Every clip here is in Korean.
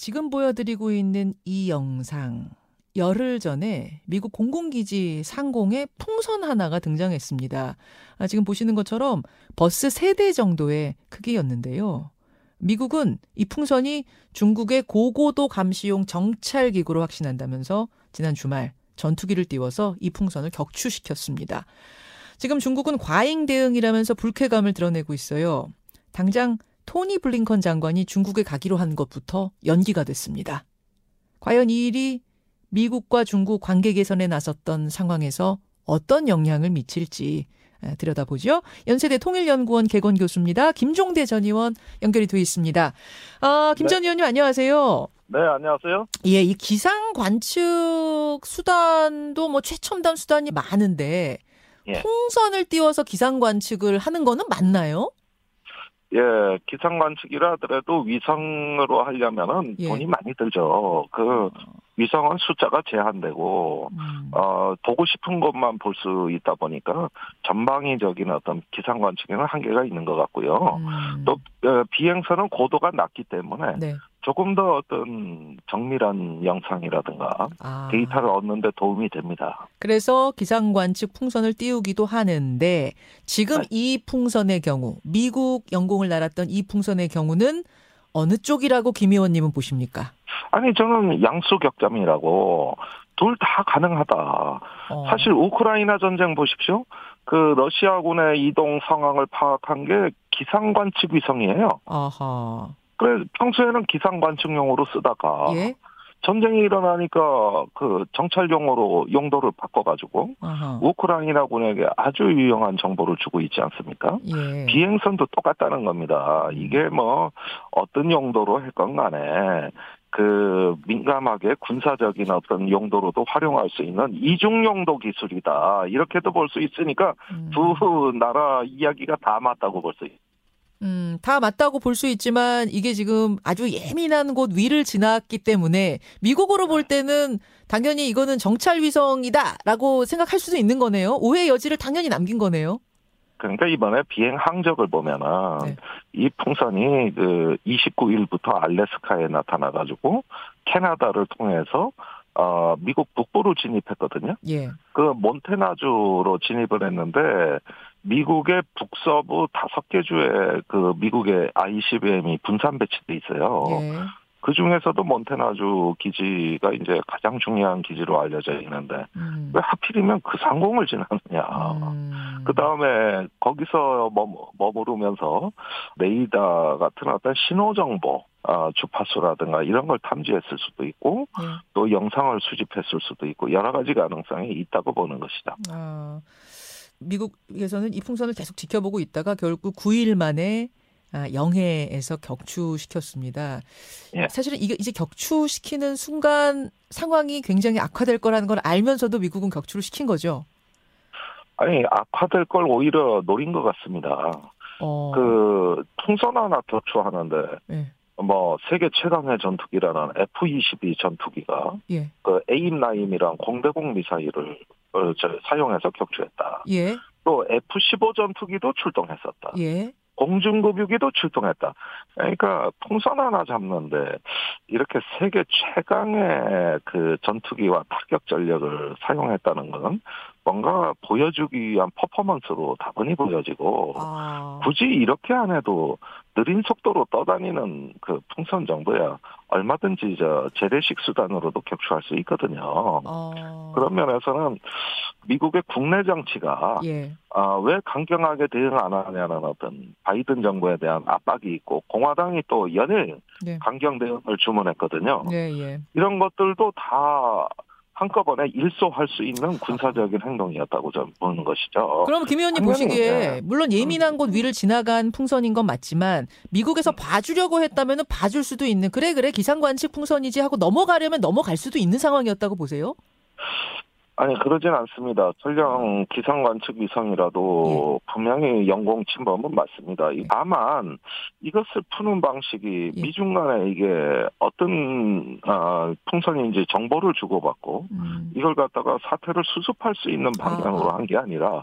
지금 보여드리고 있는 이 영상 열흘 전에 미국 공군기지 상공에 풍선 하나가 등장했습니다. 아, 지금 보시는 것처럼 버스 세 대 정도의 크기였는데요. 미국은 이 풍선이 중국의 고고도 감시용 정찰기구로 확신한다면서 지난 주말 전투기를 띄워서 이 풍선을 격추시켰습니다. 지금 중국은 과잉 대응이라면서 불쾌감을 드러내고 있어요. 당장 토니 블링컨 장관이 중국에 가기로 한 것부터 연기가 됐습니다. 과연 이 일이 미국과 중국 관계 개선에 나섰던 상황에서 어떤 영향을 미칠지 들여다보죠. 연세대 통일연구원 개건 교수입니다. 김종대 전 의원 연결이 되어 있습니다. 아, 김전 네. 의원님 안녕하세요. 네, 안녕하세요. 예, 이 기상 관측 수단도 뭐 최첨단 수단이 많은데 예. 풍선을 띄워서 기상 관측을 하는 거는 맞나요? 예, 기상 관측이라 하더라도 위성으로 하려면은 예. 돈이 많이 들죠. 그 어. 위성은 숫자가 제한되고 음. 어 보고 싶은 것만 볼 수 있다 보니까 전방위적인 어떤 기상 관측에는 한계가 있는 것 같고요. 음. 또 어, 비행선은 고도가 낮기 때문에 네. 조금 더 어떤 정밀한 영상이라든가 아. 데이터를 얻는데 도움이 됩니다. 그래서 기상 관측 풍선을 띄우기도 하는데 지금 네. 이 풍선의 경우 미국 영공을 날았던 이 풍선의 경우는 어느 쪽이라고 김 의원님은 보십니까? 아니 저는 양수격점이라고 둘 다 가능하다. 어. 사실 우크라이나 전쟁 보십시오. 그 러시아군의 이동 상황을 파악한 게 기상 관측 위성이에요. 아하. 그래 평소에는 기상 관측용으로 쓰다가 예? 전쟁이 일어나니까 그 정찰용으로 용도를 바꿔가지고 아하. 우크라이나군에게 아주 유용한 정보를 주고 있지 않습니까? 예. 비행선도 똑같다는 겁니다. 이게 뭐 어떤 용도로 했건 간에 그 민감하게 군사적인 어떤 용도로도 활용할 수 있는 이중 용도 기술이다. 이렇게도 볼 수 있으니까 음. 두 나라 이야기가 다 맞다고 볼 수 있습니다. 음, 다 맞다고 볼 수 있지만 이게 지금 아주 예민한 곳 위를 지났기 때문에 미국으로 볼 때는 당연히 이거는 정찰 위성이다라고 생각할 수도 있는 거네요. 오해 여지를 당연히 남긴 거네요. 그러니까 이번에 비행 항적을 보면은 네. 이 풍선이 그 29일부터 알래스카에 나타나 가지고 캐나다를 통해서 어 미국 북부로 진입했거든요. 예. 그 몬테나주로 진입을 했는데 미국의 북서부 다섯 개 주에 그 미국의 ICBM이 분산 배치돼 있어요. 예. 그 중에서도 몬테나주 기지가 이제 가장 중요한 기지로 알려져 있는데 음. 왜 하필이면 그 상공을 지나느냐. 음. 그 다음에 거기서 머무르면서 레이더 같은 어떤 신호 정보, 어, 주파수라든가 이런 걸 탐지했을 수도 있고 네. 또 영상을 수집했을 수도 있고 여러 가지 가능성이 있다고 보는 것이다. 아. 미국에서는 이 풍선을 계속 지켜보고 있다가 결국 9일 만에 아, 영해에서 격추시켰습니다. 예. 사실은 이게 이제 격추시키는 순간 상황이 굉장히 악화될 거라는 걸 알면서도 미국은 격추를 시킨 거죠. 아니 악화될 걸 오히려 노린 것 같습니다. 어. 그 풍선 하나 격추하는데 예. 뭐 세계 최강의 전투기라는 F-22 전투기가 예. 그 에임나임이랑 공대공 미사일을 어, 사용해서 격추했다. 예. 또 F-15 전투기도 출동했었다. 예. 공중급유기도 출동했다. 그러니까 풍선 하나 잡는데 이렇게 세계 최강의 그 전투기와 타격 전력을 사용했다는 것은 뭔가 보여주기 위한 퍼포먼스로 다분히 보여지고 아. 굳이 이렇게 안 해도 느린 속도로 떠다니는 그 풍선 정도야 얼마든지 저 재래식 수단으로도 격추할 수 있거든요. 어. 그런 면에서는 미국의 국내 정치가 예. 아, 왜 강경하게 대응 안 하냐는 어떤 바이든 정부에 대한 압박이 있고 공화당이 또 연일 예. 강경 대응을 주문했거든요. 예, 예. 이런 것들도 다 한꺼번에 일소할 수 있는 군사적인 행동이었다고 저는 보는 것이죠. 그럼 김 의원님 보시기에 네. 물론 예민한 곳 위를 지나간 풍선인 건 맞지만 미국에서 봐주려고 했다면 봐줄 수도 있는 그래 그래 기상관측 풍선이지 하고 넘어가려면 넘어갈 수도 있는 상황이었다고 보세요? 아니 그러진 않습니다. 설령 기상 관측 위성이라도 예. 분명히 영공 침범은 맞습니다. 예. 다만 이것을 푸는 방식이 예. 미중 간에 이게 어떤 어, 풍선인지 정보를 주고받고 음. 이걸 갖다가 사태를 수습할 수 있는 방향으로 아. 한게 아니라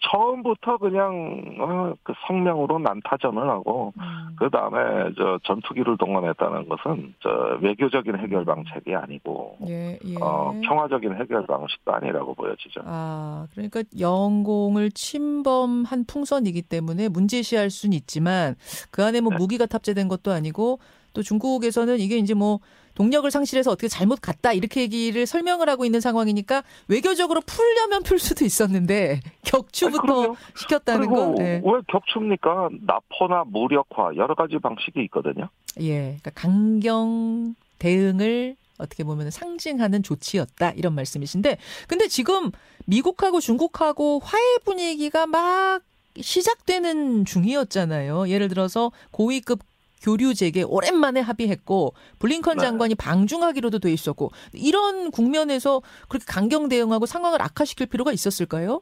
처음부터 그냥 어, 그 성명으로 난타전을 하고 음. 그 다음에 저 전투기를 동원했다는 것은 저 외교적인 해결 방책이 아니고 예, 예. 어, 평화적인 해결 방식도 아니라고 보여지죠. 아 그러니까 영공을 침범한 풍선이기 때문에 문제시할 수는 있지만 그 안에 뭐 네. 무기가 탑재된 것도 아니고 또 중국에서는 이게 이제 뭐 동력을 상실해서 어떻게 잘못 갔다 이렇게 얘기를 설명을 하고 있는 상황이니까 외교적으로 풀려면 풀 수도 있었는데 격추부터 아니, 시켰다는 거. 네. 왜 격추입니까? 나포나 무력화 여러 가지 방식이 있거든요. 예, 그러니까 강경 대응을 어떻게 보면 상징하는 조치였다 이런 말씀이신데 근데 지금 미국하고 중국하고 화해 분위기가 막 시작되는 중이었잖아요. 예를 들어서 고위급 교류 재개 오랜만에 합의했고 블링컨 네. 장관이 방중하기로도 돼 있었고 이런 국면에서 그렇게 강경 대응하고 상황을 악화시킬 필요가 있었을까요?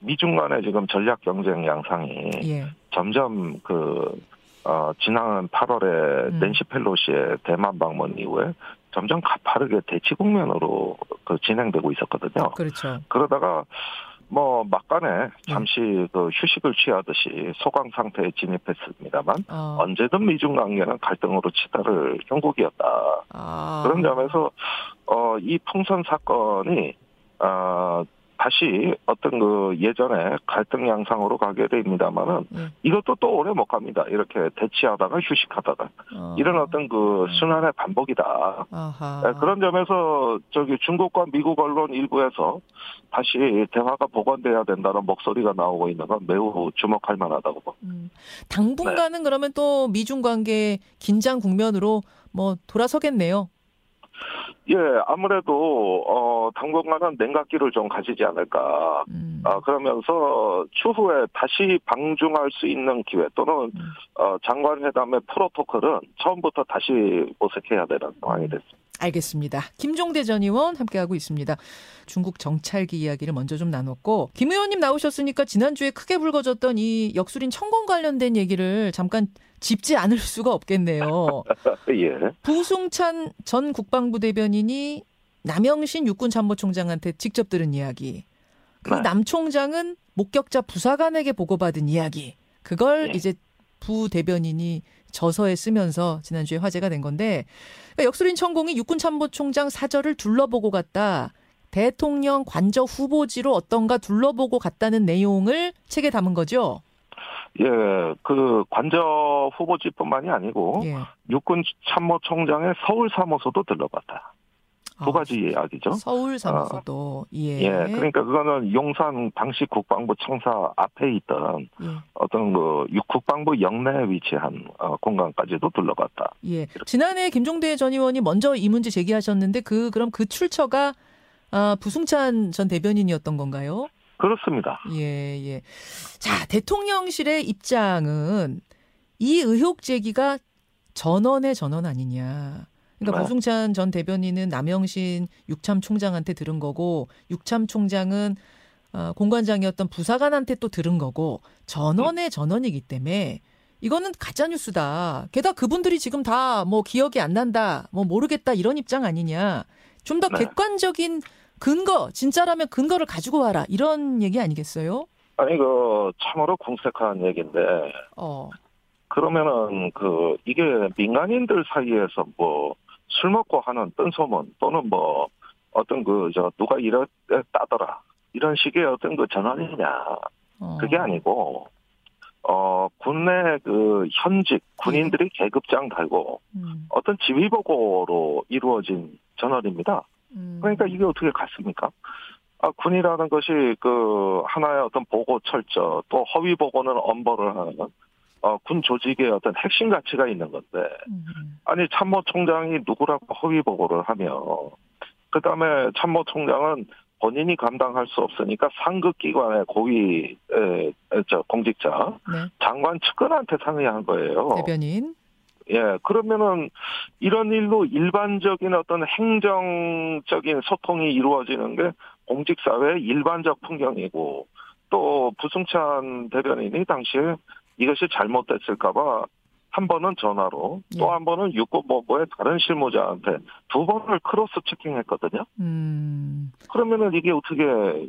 미중 간의 지금 전략 경쟁 양상이 예. 점점 그 어, 지난 8월에 음. 낸시 펠로시의 대만 방문 이후에 점점 가파르게 대치 국면으로 그 진행되고 있었거든요. 그렇죠. 그러다가 뭐 막간에 잠시 음. 그 휴식을 취하듯이 소강 상태에 진입했습니다만 어. 언제든 미중 관계는 갈등으로 치달을 형국이었다. 아. 그런 점에서 어 이 풍선 사건이 어 다시 어떤 그 예전에 갈등 양상으로 가게 됩니다만은 네. 이것도 또 오래 못 갑니다. 이렇게 대치하다가 휴식하다가 어. 이런 어떤 그 네. 순환의 반복이다. 네, 그런 점에서 저기 중국과 미국 언론 일부에서 다시 대화가 복원돼야 된다는 목소리가 나오고 있는 건 매우 주목할 만하다고 봅니다. 음. 당분간은 네. 그러면 또 미중 관계 긴장 국면으로 뭐 돌아서겠네요. 예, 아무래도 어 당분간은 냉각기를 좀 가지지 않을까. 음. 어, 그러면서 추후에 다시 방중할 수 있는 기회 또는 음. 어 장관 회담의 프로토콜은 처음부터 다시 모색해야 되는 상황이 됐습니다. 알겠습니다. 김종대 전 의원 함께하고 있습니다. 중국 정찰기 이야기를 먼저 좀 나눴고 김 의원님 나오셨으니까 지난주에 크게 불거졌던 이 역술인 천공 관련된 얘기를 잠깐 짚지 않을 수가 없겠네요. 예. 부승찬 전 국방부 대변인이 남영신 육군참모총장한테 직접 들은 이야기. 그남 네. 총장은 목격자 부사관에게 보고받은 이야기. 그걸 예. 이제 부 대변인이 저서에 쓰면서 지난주에 화제가 된 건데 그러니까 역술인 천공이 육군참모총장 사절을 둘러보고 갔다. 대통령 관저 후보지로 어떤가 둘러보고 갔다는 내용을 책에 담은 거죠. 예, 그 관저 후보지뿐만이 아니고 예. 육군 참모총장의 서울 사무소도 들러봤다. 두 아, 가지 이야기죠. 서울 사무소도 어, 예. 예. 그러니까 그거는 용산 당시 국방부 청사 앞에 있던 예. 어떤 그 국방부 영내에 위치한 어, 공간까지도 둘러봤다. 예. 지난해 김종대 전 의원이 먼저 이 문제 제기하셨는데 그 그럼 그 출처가 아, 부승찬 전 대변인이었던 건가요? 그렇습니다. 예, 예. 자, 대통령실의 입장은 이 의혹 제기가 전원의 전원 아니냐. 그러니까 네. 부승찬 전 대변인은 남영신 육참 총장한테 들은 거고 육참 총장은 어, 공관장이었던 부사관한테 또 들은 거고 전원의 전원이기 때문에 이거는 가짜 뉴스다. 게다가 그분들이 지금 다 뭐 기억이 안 난다, 뭐 모르겠다 이런 입장 아니냐. 좀더 네. 객관적인 근거, 진짜라면 근거를 가지고 와라 이런 얘기 아니겠어요? 아니 그 참으로 궁색한 얘기인데. 어. 그러면은 그 이게 민간인들 사이에서 뭐 술 먹고 하는 뜬소문 또는 뭐 어떤 그 저 누가 이래 따더라 이런 식의 어떤 그 전환이냐 어. 그게 아니고 어 군내 그 현직 군인들이 네. 계급장 달고 음. 어떤 지휘 보고로 이루어진 전환입니다. 음. 그러니까 이게 어떻게 갔습니까? 아, 군이라는 것이 그 하나의 어떤 보고 철저 또 허위 보고는 엄벌을 하는 어, 군 조직의 어떤 핵심 가치가 있는 건데 음. 아니 참모총장이 누구라고 허위 보고를 하며 그 다음에 참모총장은 본인이 감당할 수 없으니까 상급 기관의 고위 에, 저 공직자 네. 장관 측근한테 상의한 거예요. 대변인. 예, 그러면은 이런 일로 일반적인 어떤 행정적인 소통이 이루어지는 게 공직사회의 일반적 풍경이고 또 부승찬 대변인이 당시에 이것이 잘못됐을까봐 한 번은 전화로 예. 또한 번은 육군본부의 다른 실무자한테 두 번을 크로스 체킹했거든요. 음. 그러면은 이게 어떻게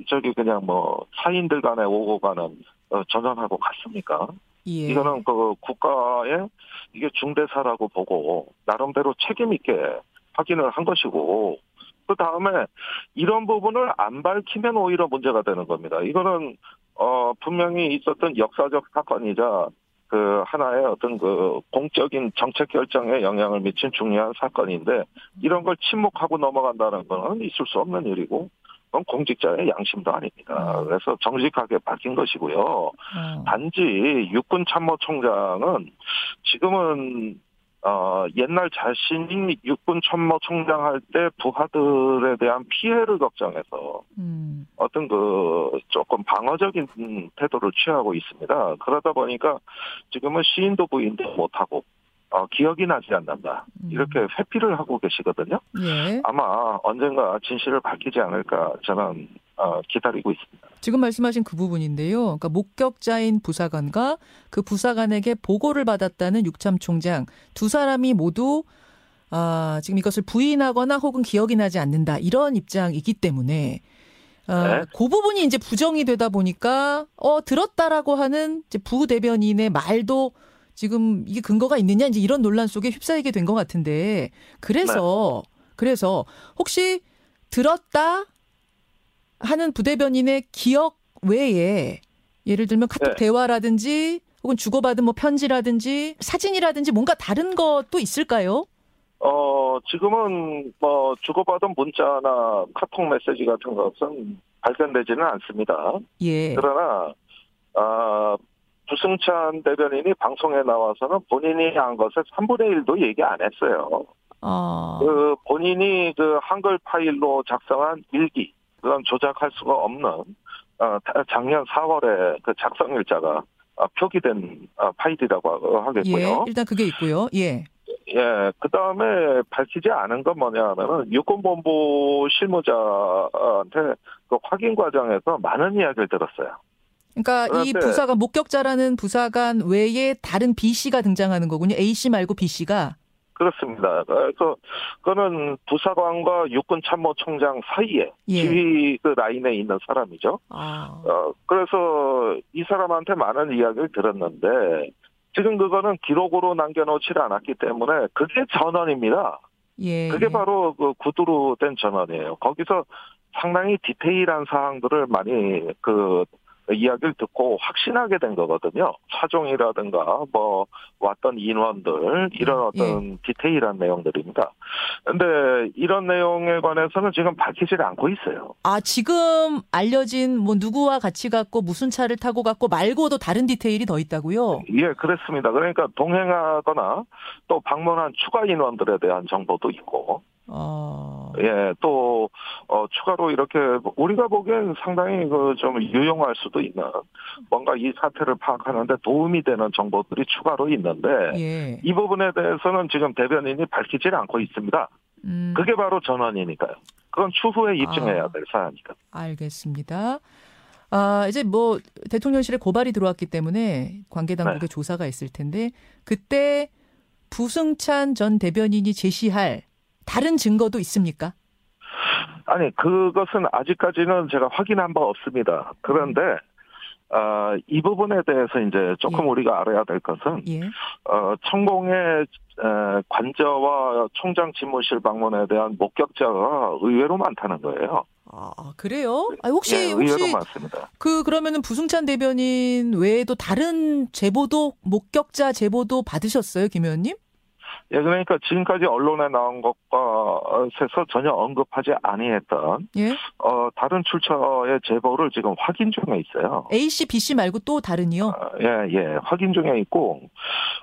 저기 그냥 뭐 사인들 간에 오고 가는 어, 전환하고 같습니까? 예. 이거는 그 국가의 이게 중대사라고 보고 나름대로 책임 있게 확인을 한 것이고 그 다음에 이런 부분을 안 밝히면 오히려 문제가 되는 겁니다. 이거는 어 분명히 있었던 역사적 사건이자 그 하나의 어떤 그 공적인 정책 결정에 영향을 미친 중요한 사건인데 이런 걸 침묵하고 넘어간다는 거는 있을 수 없는 일이고 그건 공직자의 양심도 아닙니다. 음. 그래서 정직하게 밝힌 것이고요. 음. 단지 육군 참모총장은 지금은 어, 옛날 자신이 육군 참모 총장 할 때 부하들에 대한 피해를 걱정해서 음. 어떤 그 조금 방어적인 태도를 취하고 있습니다. 그러다 보니까 지금은 시인도 부인도 못하고 어, 기억이 나지 않는다. 음. 이렇게 회피를 하고 계시거든요. 예. 아마 언젠가 진실을 밝히지 않을까 저는 어, 기다리고 있습니다. 지금 말씀하신 그 부분인데요. 그러니까 목격자인 부사관과 그 부사관에게 보고를 받았다는 육참 총장 두 사람이 모두 아, 지금 이것을 부인하거나 혹은 기억이 나지 않는다 이런 입장이기 때문에 어, 네. 그 부분이 이제 부정이 되다 보니까 어 들었다라고 하는 이제 부대변인의 말도 지금 이게 근거가 있느냐 이제 이런 논란 속에 휩싸이게 된 것 같은데 그래서 네. 그래서 혹시 들었다 하는 부대변인의 기억 외에 예를 들면 카톡 네. 대화라든지 혹은 주고받은 뭐 편지라든지 사진이라든지 뭔가 다른 것도 있을까요? 어, 지금은 뭐 주고받은 문자나 카톡 메시지 같은 것은 발견되지는 않습니다. 예. 그러나 아, 부승찬 대변인이 방송에 나와서는 본인이 한 것을 3분의 1도 얘기 안 했어요. 어. 그 본인이 그 한글 파일로 작성한 일기 그건 조작할 수가 없는 어, 작년 4월에 그 작성 일자가 어, 표기된 어, 파일이라고 하겠고요. 예, 일단 그게 있고요. 예. 예, 그 다음에 밝히지 않은 건 뭐냐 하면은 유권본부 실무자한테 그 확인 과정에서 많은 이야기를 들었어요. 그러니까 이 부사관 목격자라는 부사관 외에 다른 B 씨가 등장하는 거군요. A 씨 말고 B 씨가. 그렇습니다. 그래서 그거는 부사관과 육군 참모총장 사이에 예. 지휘 그 라인에 있는 사람이죠. 아. 어, 그래서 이 사람한테 많은 이야기를 들었는데 지금 그거는 기록으로 남겨놓지 않았기 때문에 그게 전원입니다. 예. 그게 바로 그 구두로 된 전원이에요. 거기서 상당히 디테일한 사항들을 많이 그 이야기를 듣고 확신하게 된 거거든요. 차종이라든가 뭐 왔던 인원들 이런 음, 어떤 예. 디테일한 내용들입니다. 근데 이런 내용에 관해서는 지금 밝히질 않고 있어요. 아 지금 알려진 뭐 누구와 같이 갔고 무슨 차를 타고 갔고 말고도 다른 디테일이 더 있다고요? 예, 그렇습니다. 그러니까 동행하거나 또 방문한 추가 인원들에 대한 정보도 있고 어. 예, 또, 어, 추가로 이렇게, 우리가 보기엔 상당히 그 좀 유용할 수도 있는, 뭔가 이 사태를 파악하는데 도움이 되는 정보들이 추가로 있는데, 예. 이 부분에 대해서는 지금 대변인이 밝히질 않고 있습니다. 음. 그게 바로 전원이니까요. 그건 추후에 입증해야 아. 될 사안이니까. 알겠습니다. 아, 이제 뭐, 대통령실에 고발이 들어왔기 때문에 관계 당국의 네. 조사가 있을 텐데, 그때 부승찬 전 대변인이 제시할 다른 증거도 있습니까? 아니 그것은 아직까지는 제가 확인한 바 없습니다. 그런데 어, 이 부분에 대해서 이제 조금 예. 우리가 알아야 될 것은 예. 어, 천공의 에, 관저와 총장 집무실 방문에 대한 목격자가 의외로 많다는 거예요. 아 그래요? 아, 혹시 네, 혹시 많습니다. 그 그러면은 부승찬 대변인 외에도 다른 제보도 목격자 제보도 받으셨어요, 김 의원님? 예, 그러니까 지금까지 언론에 나온 것과 세서 전혀 언급하지 아니했던 예? 어, 다른 출처의 제보를 지금 확인 중에 있어요. A 씨, B 씨 말고 또 다른이요? 어, 예, 예, 확인 중에 있고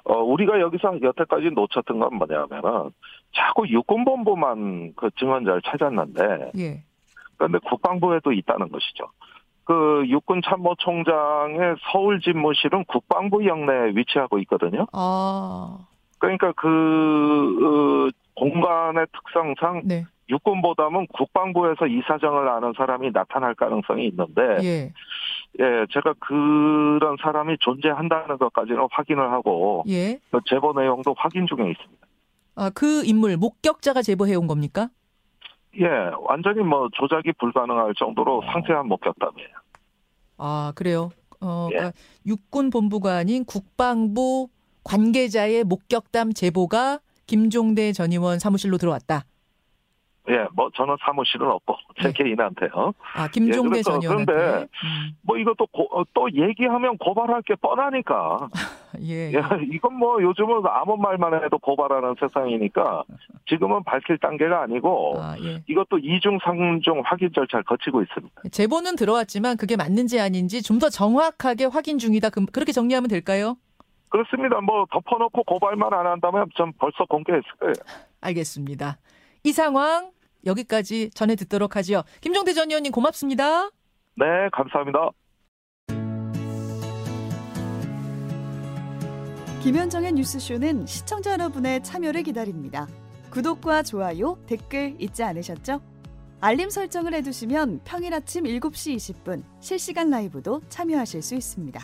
어, 우리가 여기서 여태까지 놓쳤던 건 뭐냐면은 자꾸 육군본부만 그 증언자를 찾았는데, 예. 그런데 국방부에도 있다는 것이죠. 그 육군 참모총장의 서울 집무실은 국방부 영내에 위치하고 있거든요. 아. 그러니까 그 어, 공간의 특성상 네. 육군보다는 국방부에서 이 사정을 아는 사람이 나타날 가능성이 있는데 예. 예, 제가 그런 사람이 존재한다는 것까지는 확인을 하고 예. 그 제보 내용도 확인 중에 있습니다. 아, 그 인물 목격자가 제보해 온 겁니까? 예, 완전히 뭐 조작이 불가능할 정도로 상세한 목격담이에요. 아, 그래요. 어, 예. 그러니까 육군 본부가 아닌 국방부 관계자의 목격담 제보가 김종대 전 의원 사무실로 들어왔다. 예, 뭐 저는 사무실은 없고 제 네. 개인한테요. 아 김종대 예, 전 의원한테. 그런데 음. 뭐 이것도 고, 어, 또 얘기하면 고발할 게 뻔하니까. 예. 예. 이건 뭐 요즘은 아무 말만 해도 고발하는 세상이니까 지금은 밝힐 단계가 아니고 아, 예. 이것도 이중 상중 확인 절차를 거치고 있습니다. 제보는 들어왔지만 그게 맞는지 아닌지 좀 더 정확하게 확인 중이다. 그렇게 정리하면 될까요? 그렇습니다. 뭐 덮어놓고 고발만 안 한다면 전 벌써 공개했을 거예요. 알겠습니다. 이 상황 여기까지 전해 듣도록 하죠. 김종대 전 의원님 고맙습니다. 네, 감사합니다. 김현정의 뉴스쇼는 시청자 여러분의 참여를 기다립니다. 구독과 좋아요, 댓글 잊지 않으셨죠? 알림 설정을 해두시면 평일 아침 7시 20분 실시간 라이브도 참여하실 수 있습니다.